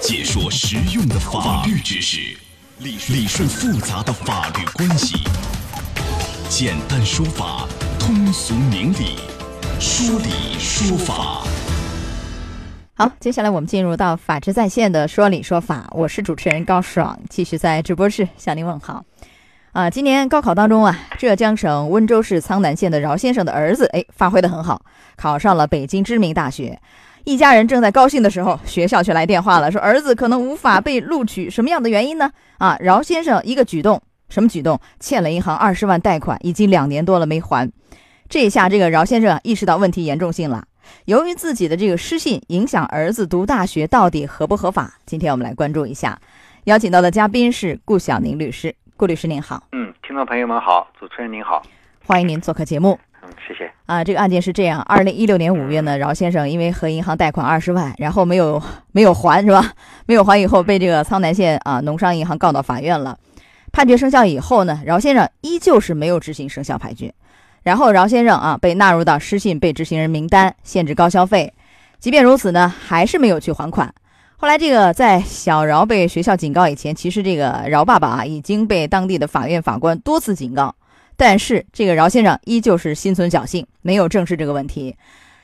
解说实用的法律知识，理理顺复杂的法律关系，简单说法，通俗明理，说理说法。好，接下来我们进入到法治在线的说理说法，我是主持人高爽，继续在直播室向您问好。啊，今年高考当中啊，浙江省温州市苍南县的饶先生的儿子，哎，发挥的很好，考上了北京知名大学。一家人正在高兴的时候，学校却来电话了，说儿子可能无法被录取，什么样的原因呢？啊，饶先生一个举动，什么举动？欠了银行二十万贷款，已经两年多了没还。这一下，这个饶先生意识到问题严重性了。由于自己的这个失信影响儿子读大学，到底合不合法？今天我们来关注一下，邀请到的嘉宾是顾晓宁律师。顾律师您好，嗯，听众朋友们好，主持人您好，欢迎您做客节目。嗯，谢谢。啊，这个案件是这样：二零一六年五月呢，饶先生因为和银行贷款二十万，然后没有没有还，是吧？没有还以后，被这个苍南县啊农商银行告到法院了。判决生效以后呢，饶先生依旧是没有执行生效判决，然后饶先生啊被纳入到失信被执行人名单，限制高消费。即便如此呢，还是没有去还款。后来，这个在小饶被学校警告以前，其实这个饶爸爸啊已经被当地的法院法官多次警告，但是这个饶先生依旧是心存侥幸，没有正视这个问题。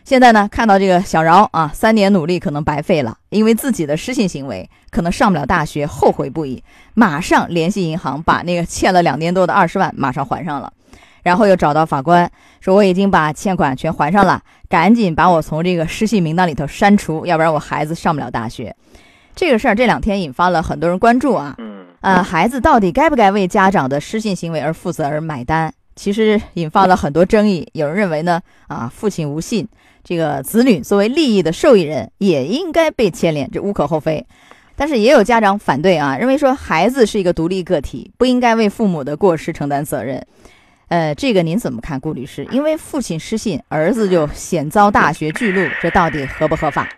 现在呢，看到这个小饶啊，三年努力可能白费了，因为自己的失信行为，可能上不了大学，后悔不已，马上联系银行，把那个欠了两年多的二十万马上还上了。然后又找到法官，说我已经把欠款全还上了，赶紧把我从这个失信名单里头删除，要不然我孩子上不了大学。这个事儿这两天引发了很多人关注啊，嗯，呃，孩子到底该不该为家长的失信行为而负责而买单？其实引发了很多争议。有人认为呢，啊，父亲无信，这个子女作为利益的受益人也应该被牵连，这无可厚非。但是也有家长反对啊，认为说孩子是一个独立个体，不应该为父母的过失承担责任。呃，这个您怎么看，顾律师？因为父亲失信，儿子就险遭大学巨录，这到底合不合法？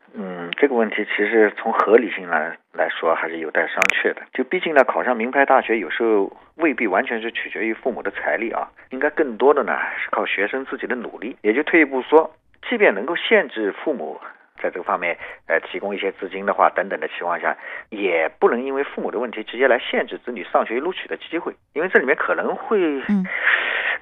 这个问题其实从合理性来来说，还是有待商榷的。就毕竟呢，考上名牌大学有时候未必完全是取决于父母的财力啊，应该更多的呢是靠学生自己的努力。也就退一步说，即便能够限制父母。在这个方面，呃，提供一些资金的话，等等的情况下，也不能因为父母的问题直接来限制子女上学录取的机会，因为这里面可能会，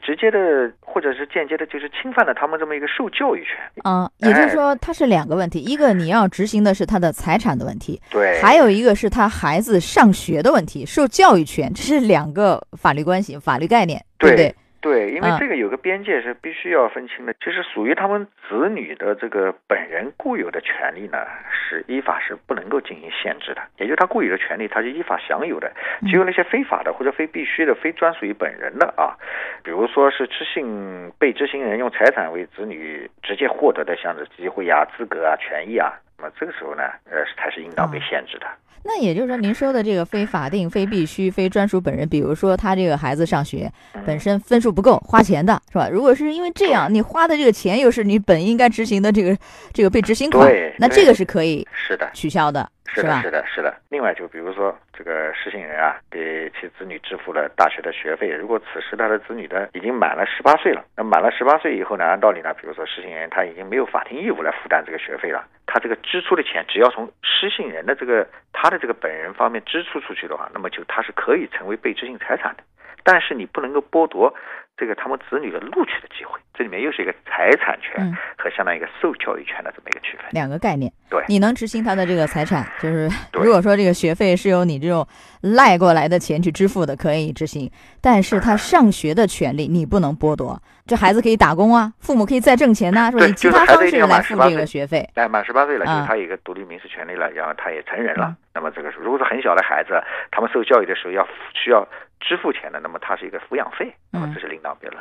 直接的或者是间接的，就是侵犯了他们这么一个受教育权。啊，也就是说，它是两个问题，一个你要执行的是他的财产的问题，对，还有一个是他孩子上学的问题，受教育权，这是两个法律关系、法律概念，对不对？对，因为这个有个边界是必须要分清的，就是属于他们子女的这个本人固有的权利呢，是依法是不能够进行限制的。也就是他固有的权利，他是依法享有的。只有那些非法的或者非必须的、非专属于本人的啊，比如说是知信被执行人用财产为子女直接获得的，像是机会啊、资格啊、权益啊，那么这个时候呢，呃，它是应当被限制的。那也就是说，您说的这个非法定、非必须、非专属本人，比如说他这个孩子上学本身分数不够，花钱的是吧？如果是因为这样，你花的这个钱又是你本应该执行的这个这个被执行款，那这个是可以是的取消的。是的，是的，是的。另外，就比如说这个失信人啊，给其子女支付了大学的学费，如果此时他的子女呢已经满了十八岁了，那满了十八岁以后呢，按道理呢，比如说失信人他已经没有法定义务来负担这个学费了，他这个支出的钱只要从失信人的这个他的这个本人方面支出出去的话，那么就他是可以成为被执行财产的。但是你不能够剥夺。这个他们子女的录取的机会，这里面又是一个财产权和相当于一个受教育权的这么一个区分，两个概念。对，你能执行他的这个财产，就是如果说这个学费是由你这种赖过来的钱去支付的，可以执行。但是他上学的权利你不能剥夺，这孩子可以打工啊，父母可以再挣钱呐，是吧？以其他方式来付这个学费。哎，满十八岁了，就是他有一个独立民事权利了，然后他也成人了。那么这个是，如果是很小的孩子，他们受教育的时候要需要。支付钱的，那么他是一个抚养费，那么这是另当别论。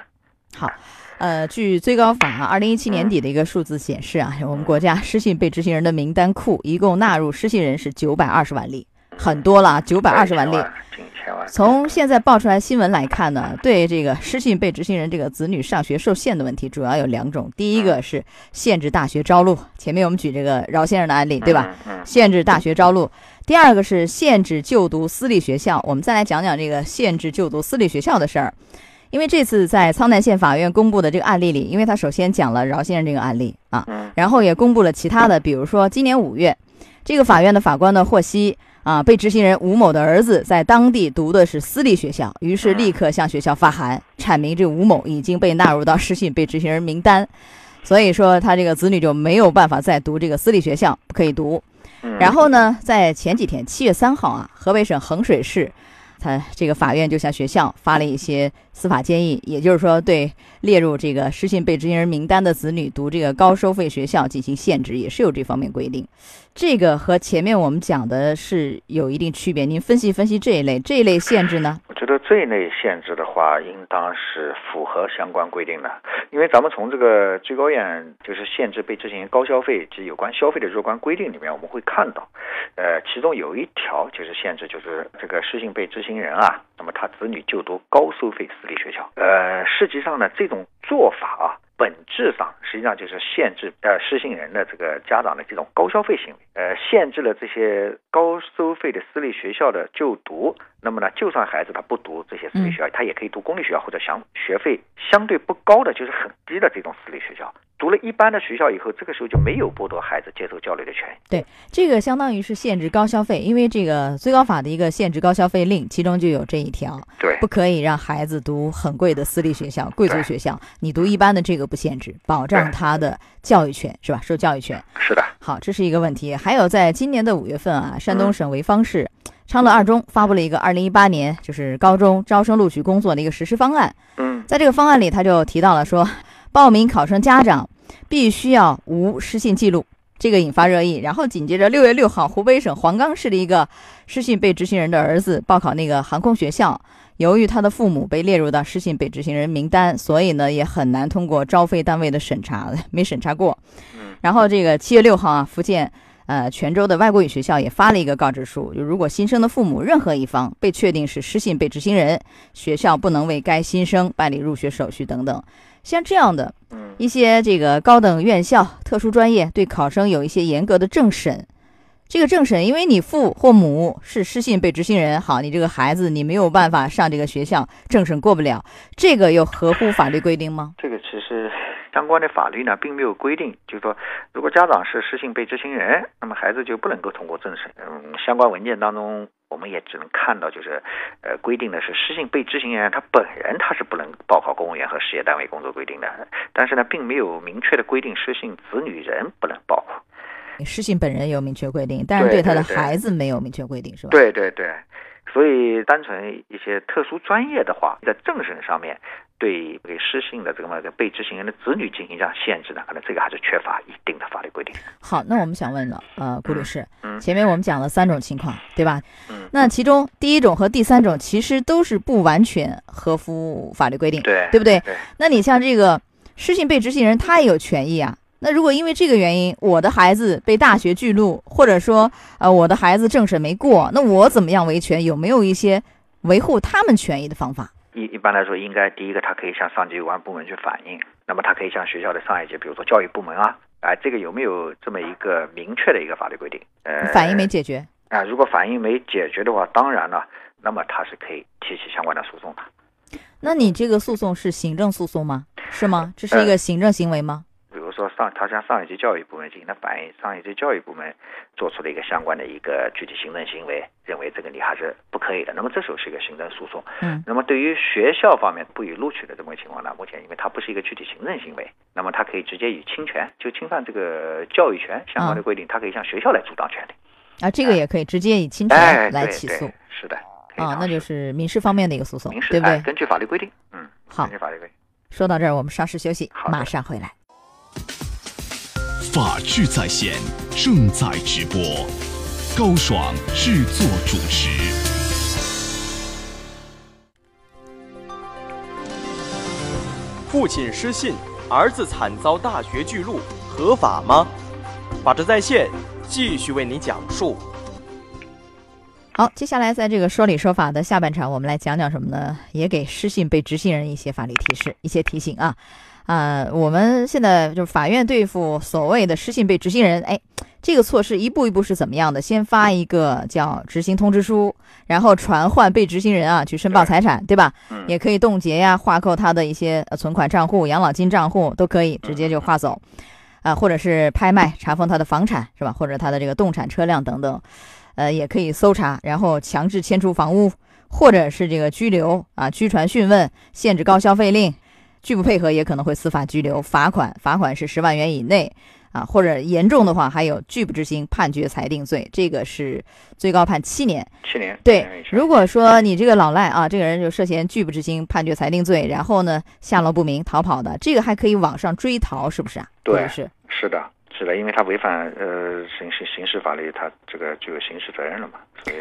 好，呃，据最高法二零一七年底的一个数字显示啊，我们国家失信被执行人的名单库一共纳入失信人是九百二十万例，很多了，九百二十万例。从现在爆出来新闻来看呢，对这个失信被执行人这个子女上学受限的问题，主要有两种。第一个是限制大学招录，前面我们举这个饶先生的案例，对吧？限制大学招录。第二个是限制就读私立学校。我们再来讲讲这个限制就读私立学校的事儿。因为这次在苍南县法院公布的这个案例里，因为他首先讲了饶先生这个案例啊，然后也公布了其他的，比如说今年五月。这个法院的法官呢获悉啊，被执行人吴某的儿子在当地读的是私立学校，于是立刻向学校发函，阐明这吴某已经被纳入到失信被执行人名单，所以说他这个子女就没有办法再读这个私立学校，不可以读。然后呢，在前几天，七月三号啊，河北省衡水市。他这个法院就向学校发了一些司法建议，也就是说，对列入这个失信被执行人名单的子女读这个高收费学校进行限制，也是有这方面规定。这个和前面我们讲的是有一定区别。您分析分析这一类这一类限制呢？觉得这一类限制的话，应当是符合相关规定的。因为咱们从这个最高院就是限制被执行人高消费及有关消费的若干规定里面，我们会看到，呃，其中有一条就是限制，就是这个失信被执行人啊，那么他子女就读高收费私立学校。呃，实际上呢，这种做法啊。本质上实际上就是限制呃失信人的这个家长的这种高消费行为，呃，限制了这些高收费的私立学校的就读。那么呢，就算孩子他不读这些私立学校，他也可以读公立学校或者相学费相对不高的，就是很低的这种私立学校。读了一般的学校以后，这个时候就没有剥夺孩子接受教育的权益。对，这个相当于是限制高消费，因为这个最高法的一个限制高消费令，其中就有这一条，对，不可以让孩子读很贵的私立学校、贵族学校，你读一般的这个不限制，保障他的教育权是吧？受教育权。是的。好，这是一个问题。还有，在今年的五月份啊，山东省潍坊市。昌乐二中发布了一个二零一八年就是高中招生录取工作的一个实施方案。嗯，在这个方案里，他就提到了说，报名考生家长必须要无失信记录，这个引发热议。然后紧接着六月六号，湖北省黄冈市的一个失信被执行人的儿子报考那个航空学校，由于他的父母被列入到失信被执行人名单，所以呢也很难通过招飞单位的审查，没审查过。然后这个七月六号啊，福建。呃，泉州的外国语学校也发了一个告知书，就如果新生的父母任何一方被确定是失信被执行人，学校不能为该新生办理入学手续等等。像这样的，一些这个高等院校、特殊专业对考生有一些严格的政审。这个政审，因为你父或母是失信被执行人，好，你这个孩子你没有办法上这个学校，政审过不了，这个又合乎法律规定吗？这个其实。相关的法律呢，并没有规定，就是说，如果家长是失信被执行人，那么孩子就不能够通过政审。嗯，相关文件当中，我们也只能看到，就是，呃，规定的是失信被执行人他本人他是不能报考公务员和事业单位工作规定的，但是呢，并没有明确的规定失信子女人不能报考。失信本人有明确规定，但是对他的孩子没有明确规定，是吧？对对对，所以单纯一些特殊专业的话，在政审上面。对被失信的这个嘛被执行人的子女进行这样限制呢？可能这个还是缺乏一定的法律规定。好，那我们想问了，呃，顾律师，嗯前面我们讲了三种情况，对吧？嗯，那其中第一种和第三种其实都是不完全合乎法律规定，对，对不对？那你像这个失信被执行人，他也有权益啊。那如果因为这个原因，我的孩子被大学拒录，或者说呃我的孩子政审没过，那我怎么样维权？有没有一些维护他们权益的方法？一一般来说，应该第一个，他可以向上级有关部门去反映。那么，他可以向学校的上一级，比如说教育部门啊，哎，这个有没有这么一个明确的一个法律规定？呃，反映没解决啊？如果反映没解决的话，当然了，那么他是可以提起相关的诉讼的。那你这个诉讼是行政诉讼吗？是吗？这是一个行政行为吗？说上他向上一级教育部门进行了反映，上一级教育部门做出了一个相关的一个具体行政行为，认为这个你还是不可以的。那么这时候是一个行政诉讼。嗯。那么对于学校方面不予录取的这么个情况呢，目前因为它不是一个具体行政行为，那么它可以直接以侵权，就侵犯这个教育权相关的规定，它可以向学校来主张权利。啊，这个也可以直接以侵权来起诉。是的。啊，那就是民事方面的一个诉讼，民事对不对？根据法律规定。嗯。好。根据法律规定。说到这儿，我们稍事休息，马上回来。法治在线正在直播，高爽制作主持。父亲失信，儿子惨遭大学拒录，合法吗？法治在线继续为你讲述。好，接下来在这个说理说法的下半场，我们来讲讲什么呢？也给失信被执行人一些法律提示、一些提醒啊。啊，我们现在就是法院对付所谓的失信被执行人，哎，这个措施一步一步是怎么样的？先发一个叫执行通知书，然后传唤被执行人啊去申报财产，对吧？也可以冻结呀，划扣他的一些存款账户、养老金账户都可以直接就划走。啊，或者是拍卖查封他的房产是吧？或者他的这个动产车辆等等，呃，也可以搜查，然后强制迁出房屋，或者是这个拘留啊、拘传讯问、限制高消费令，拒不配合也可能会司法拘留、罚款，罚款是十万元以内啊，或者严重的话还有拒不执行判决裁定罪，这个是最高判七年。七年。对如果说你这个老赖啊，这个人就涉嫌拒不执行判决裁定罪，然后呢下落不明逃跑的，这个还可以网上追逃，是不是啊？对是是的，是的，因为他违反呃刑刑刑事法律，他这个就有刑事责任了嘛，所以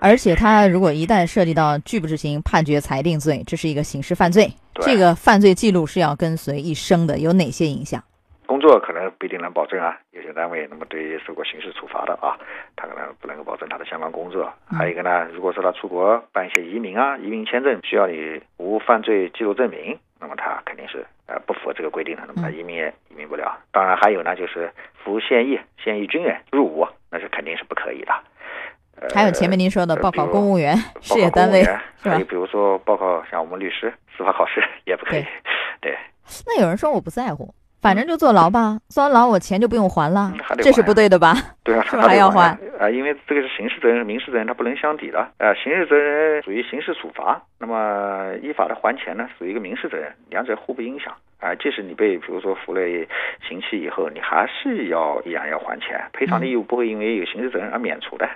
而且他如果一旦涉及到拒不执行判决裁定罪，这是一个刑事犯罪，这个犯罪记录是要跟随一生的，有哪些影响？工作可能不一定能保证啊，有些单位那么对于受过刑事处罚的啊，他可能不能够保证他的相关工作。嗯还有一个呢，如果说他出国办一些移民啊、移民签证，需要你无犯罪记录证明，那么他肯定是呃不符合这个规定的，那么他嗯移民也移民不了。当然还有呢，就是服现役、现役军人入伍，那是肯定是不可以的。呃还有前面您说的报考公务员、事业单位，还有比如说报考像我们律师、司法考试 也不可以。对，那有人说我不在乎，反正就坐牢吧，坐完牢我钱就不用还了这是不对的吧？对啊，是不是还要还啊？因为这个是刑事责任、民事责任，它不能相抵的。呃，刑事责任属于刑事处罚，那么依法的还钱呢，属于一个民事责任，两者互不影响。啊，即使你被比如说服了刑期以后，你还是要依然要还钱，赔偿的义务不会因为有刑事责任而免除的。啊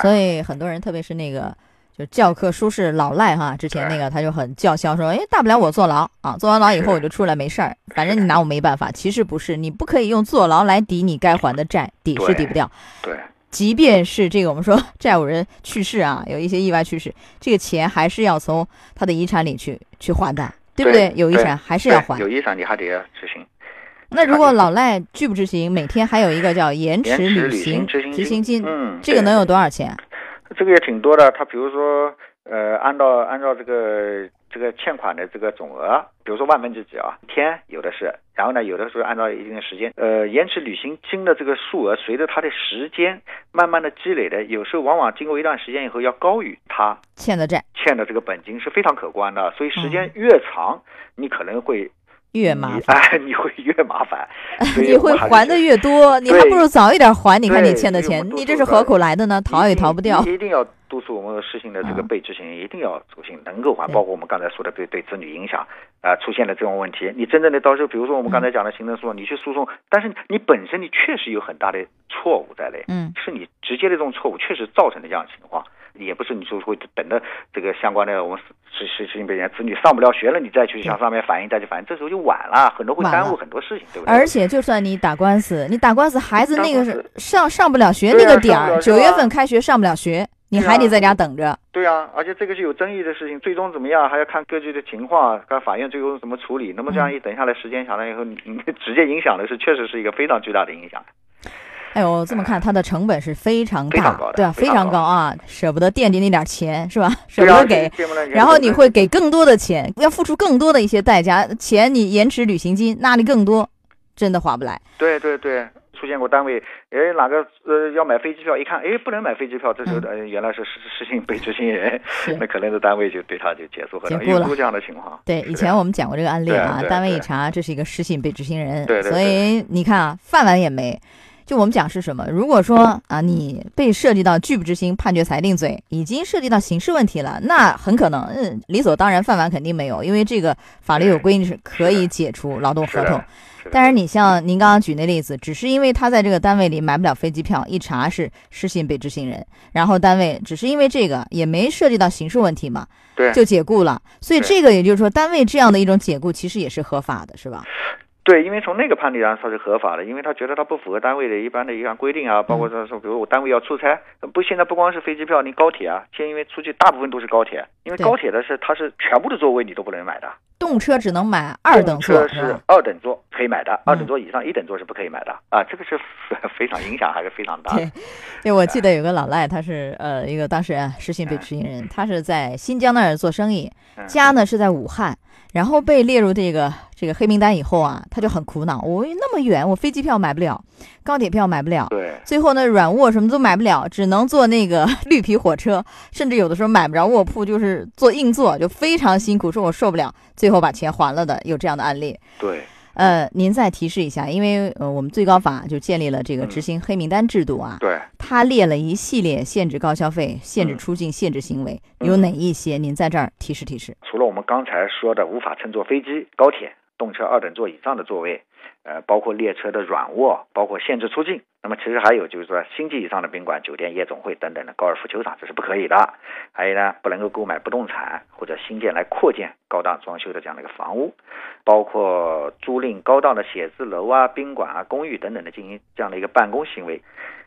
所以很多人，特别是那个就教科书式老赖哈，之前那个他就很叫嚣说，哎，大不了我坐牢啊，坐完牢以后我就出来没事儿，反正你拿我没办法。其实不是，你不可以用坐牢来抵你该还的债，抵是抵不掉。对，即便是这个我们说债务人去世啊，有一些意外去世，这个钱还是要从他的遗产里去去还的，对不对？有遗产还是要还。有遗产你还得要执行。那如果老赖拒不执行，每天还有一个叫延迟履行行执行执行金，嗯，这个能有多少钱？这个也挺多的。他比如说，呃，按照按照这个这个欠款的这个总额，比如说万分之几啊，天有的是，然后呢，有的时候按照一定的时间，呃，延迟履行金的这个数额，随着它的时间慢慢的积累的，有时候往往经过一段时间以后，要高于他欠的债欠的这个本金是非常可观的。所以时间越长，你可能会嗯越麻你烦。哎，你会越麻烦，你会还的越多，你还不如早一点还。你看你欠的钱你这是何苦来的呢？逃也逃不掉。一定要督促我们实行的这个嗯被执行人一定要执行，能够还，包括我们刚才说的对对子女影响，啊、出现了这种问题，你真正的到时候，比如说我们刚才讲的行政诉讼，你去诉讼，但是你本身你确实有很大的错误在内，嗯，是你直接的这种错误确实造成的这样的情况。也不是你说会等着这个相关的我们实实实行被人子女上不了学了，你再去向上面反映，再去反映，这时候就晚了，很多会耽误很多事情，对不对？而且就算你打官司，你打官司孩子那个是上上不了学那个点儿，九月份开学上不了学，你还得在家等着。对啊，而且这个是有争议的事情，最终怎么样还要看各具的情况，看法院最后怎么处理。那么这嗯样一等下来，时间长了以后，你你直接影响的是，确实是一个非常巨大的影响。哎呦，这么看它的成本是非常大非常高，的对啊，非常高高啊，舍不得惦记那点钱是吧？舍不得给，然后你会给更多的钱，要付出更多的一些代价，钱你延迟履行金那里更多，真的划不来。对对对，出现过单位，哎哪个呃要买飞机票，一看哎不能买飞机票，这时候嗯呃原来是失失信被执行人，那可能这单位就对他就解除合同，了有过这样的情况。对，以前我们讲过这个案例啊，单位一查，这是一个失信被执行人，对对所以你看啊，饭碗也没。就我们讲是什么？如果说啊，你被涉及到拒不执行判决裁定罪，已经涉及到刑事问题了，那很可能，嗯，理所当然饭碗肯定没有，因为这个法律有规定是可以解除劳动合同。但是你像您刚刚举那例子，只是因为他在这个单位里买不了飞机票，一查是失信被执行人，然后单位只是因为这个也没涉及到刑事问题嘛，对就解雇了。所以这个也就是说，单位这样的一种解雇其实也是合法的，是吧？对，因为从那个判例上它是合法的，因为他觉得他不符合单位的一般的一项规定啊，包括说说，比如我单位要出差，不，现在不光是飞机票，你高铁啊，现在因为出去大部分都是高铁，因为高铁的是它是全部的座位你都不能买的，动车只能买二等座，动车是？二等座可以买的，二嗯等座以上一等座是不可以买的。啊，这个是 非常影响还是非常大。的对。对，我记得有个老赖，他是呃一个当事人失信被执行人，他是在新疆那儿做生意，嗯。家呢是在武汉，然后被列入这个这个黑名单以后啊，他就很苦恼，我那么远，我飞机票买不了，高铁票买不了，对。最后呢软卧什么都买不了，只能坐那个 绿皮火车，甚至有的时候买不着卧铺，就是坐硬座，就非常辛苦，说我受不了，最后把钱还了的，有这样的案例。对，呃，您再提示一下，因为呃，我们最高法就建立了这个执行黑名单制度啊，对，它列了一系列限制高消费、限制出境、限制行为，有哪一些？您在这儿提示提示。除了我们刚才说的无法乘坐飞机、高铁、动车二等座以上的座位。呃，包括列车的软卧，包括限制出境。那么其实还有就是说，星级以上的宾馆、酒店、夜总会等等的高尔夫球场，这是不可以的。还有呢，不能够购买不动产或者新建来扩建高档装修的这样的一个房屋，包括租赁高档的写字楼啊、宾馆啊、公寓等等的进行这样的一个办公行为。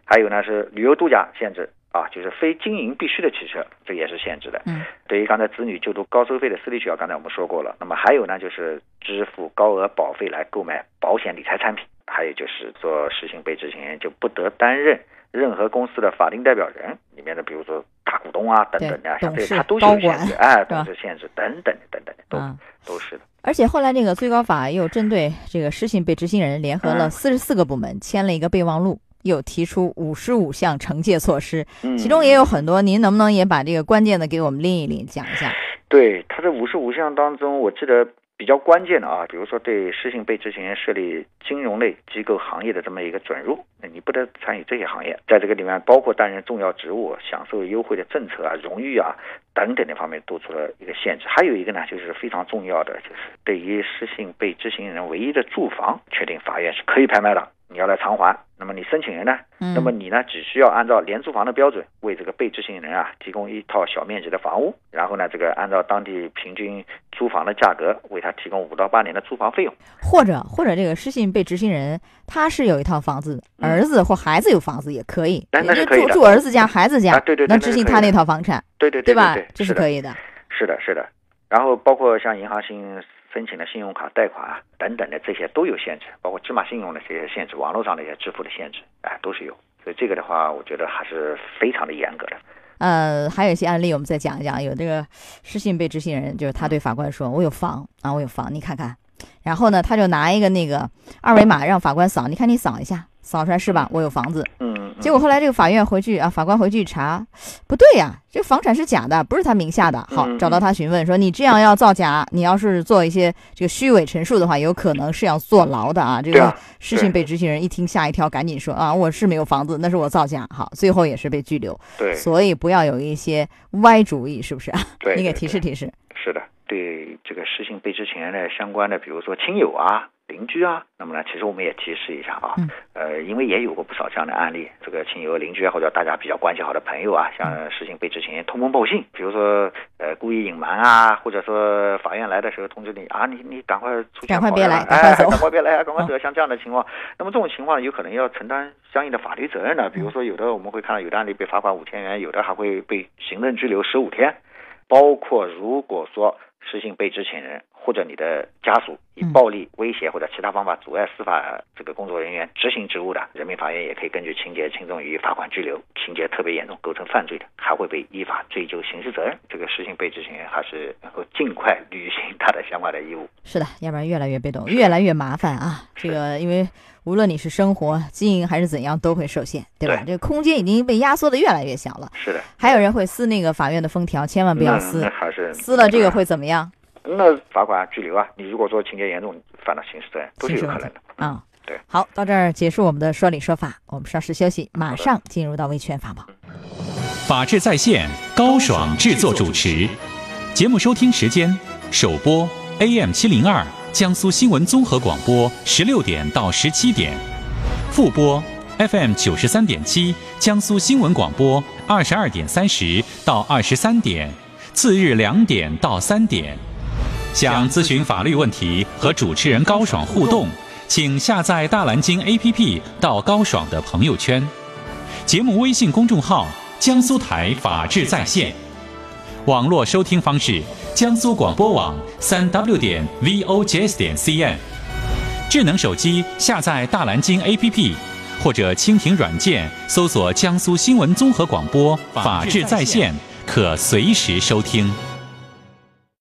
还有呢是旅游度假限制。啊，就是非经营必须的汽车，这也是限制的。嗯，对于刚才子女就读高收费的私立学校，刚才我们说过了。那么还有呢，就是支付高额保费来购买保险理财产品，还有就是做实行被执行人就不得担任任何公司的法定代表人里面的，比如说大股东啊等等的，像这他都有限制，哎，董事限制等等等等的，都都是的。而且后来这个最高法又针对这个失信被执行人，联合了四十四个部门签了一个备忘录。又提出五十五项惩戒措施，其中也有很多，您能不能也把这个关键的给我们拎一拎，讲一下？对，他这五十五项当中，我记得比较关键的啊，比如说对失信被执行人设立金融类机构行业的这么一个准入，那你不得参与这些行业，在这个里面包括担任重要职务、享受优惠的政策啊、荣誉啊等等的方面做出了一个限制。还有一个呢，就是非常重要的，就是对于失信被执行人唯一的住房，确定法院是可以拍卖的。你要来偿还，那么你申请人呢？那么你呢，只需要按照廉租房的标准，为这个被执行人啊提供一套小面积的房屋，然后呢，这个按照当地平均租房的价格，为他提供五到八年的租房费用。或者或者这个失信被执行人他是有一套房子，儿子或孩子有房子也可以，那是可以住住儿子家、孩子家，对对，能执行他那套房产，对对对吧？这是可以的。是的，是的。然后包括像银行信。申请的信用卡贷款啊等等的这些都有限制，包括芝麻信用的这些限制，网络上的一些支付的限制，哎，都是有。所以这个的话，我觉得还是非常的严格的。呃，还有一些案例，我们再讲一讲。有这个失信被执行人，就是他对法官说：“我有房啊，我有房，你看看。”然后呢，他就拿一个那个二维码让法官扫，你看你扫一下，扫出来是吧？我有房子。嗯。结果后来这个法院回去啊，法官回去一查，不对呀，这房产是假的，不是他名下的。好，找到他询问说：“你这样要造假，你要是做一些这个虚伪陈述的话，有可能是要坐牢的啊。”这个失信被执行人一听吓一跳，赶紧说：“啊，我是没有房子，那是我造假。”好，最后也是被拘留。对，所以不要有一些歪主意，是不是？对，你给提示提示。是的，对这个失信被执行人的相关的，比如说亲友啊。邻居啊，那么呢，其实我们也提示一下啊，呃，因为也有过不少这样的案例，这个亲友、邻居或者大家比较关系好的朋友啊，像实行被执行人通风报信，比如说呃故意隐瞒啊，或者说法院来的时候通知你啊，你你赶快出去赶快别来，赶快走，赶快别来，赶快走，像这样的情况，那么这种情况有可能要承担相应的法律责任的，比如说有的我们会看到有的案例被罚款五千元，有的还会被行政拘留十五天，包括如果说失信被执行人。或者你的家属以暴力威胁或者其他方法阻碍司法这个工作人员执行职务的，人民法院也可以根据情节轻重予以罚款拘留；情节特别严重构成犯罪的，还会被依法追究刑事责任。这个实行被执行人还是能够尽快履行他的相关的义务。是的，要不然越来越被动，越来越麻烦啊！这个因为无论你是生活经营还是怎样，都会受限，对吧？这个空间已经被压缩的越来越小了。是的，还有人会撕那个法院的封条，千万不要撕，还是撕了这个会怎么样？那罚款、拘留啊！你如果说情节严重，犯了刑事责任都是有可能的。啊，对。好，到这儿结束我们的说理说法，我们稍事休息，马上进入到维权法宝。法治在线，高爽制作主持。节目收听时间：首播 AM 七零二江苏新闻综合广播十六点到十七点，复播 FM 九十三点七江苏新闻广播二十二点三十到二十三点，次日两点到三点。想咨询法律问题和主持人高爽互动，请下载大蓝鲸 APP 到高爽的朋友圈，节目微信公众号“江苏台法治在线”，网络收听方式：江苏广播网三 W 点 VOJS 点 CN，智能手机下载大蓝鲸 APP 或者蜻蜓软件搜索“江苏新闻综合广播法治在线”，可随时收听。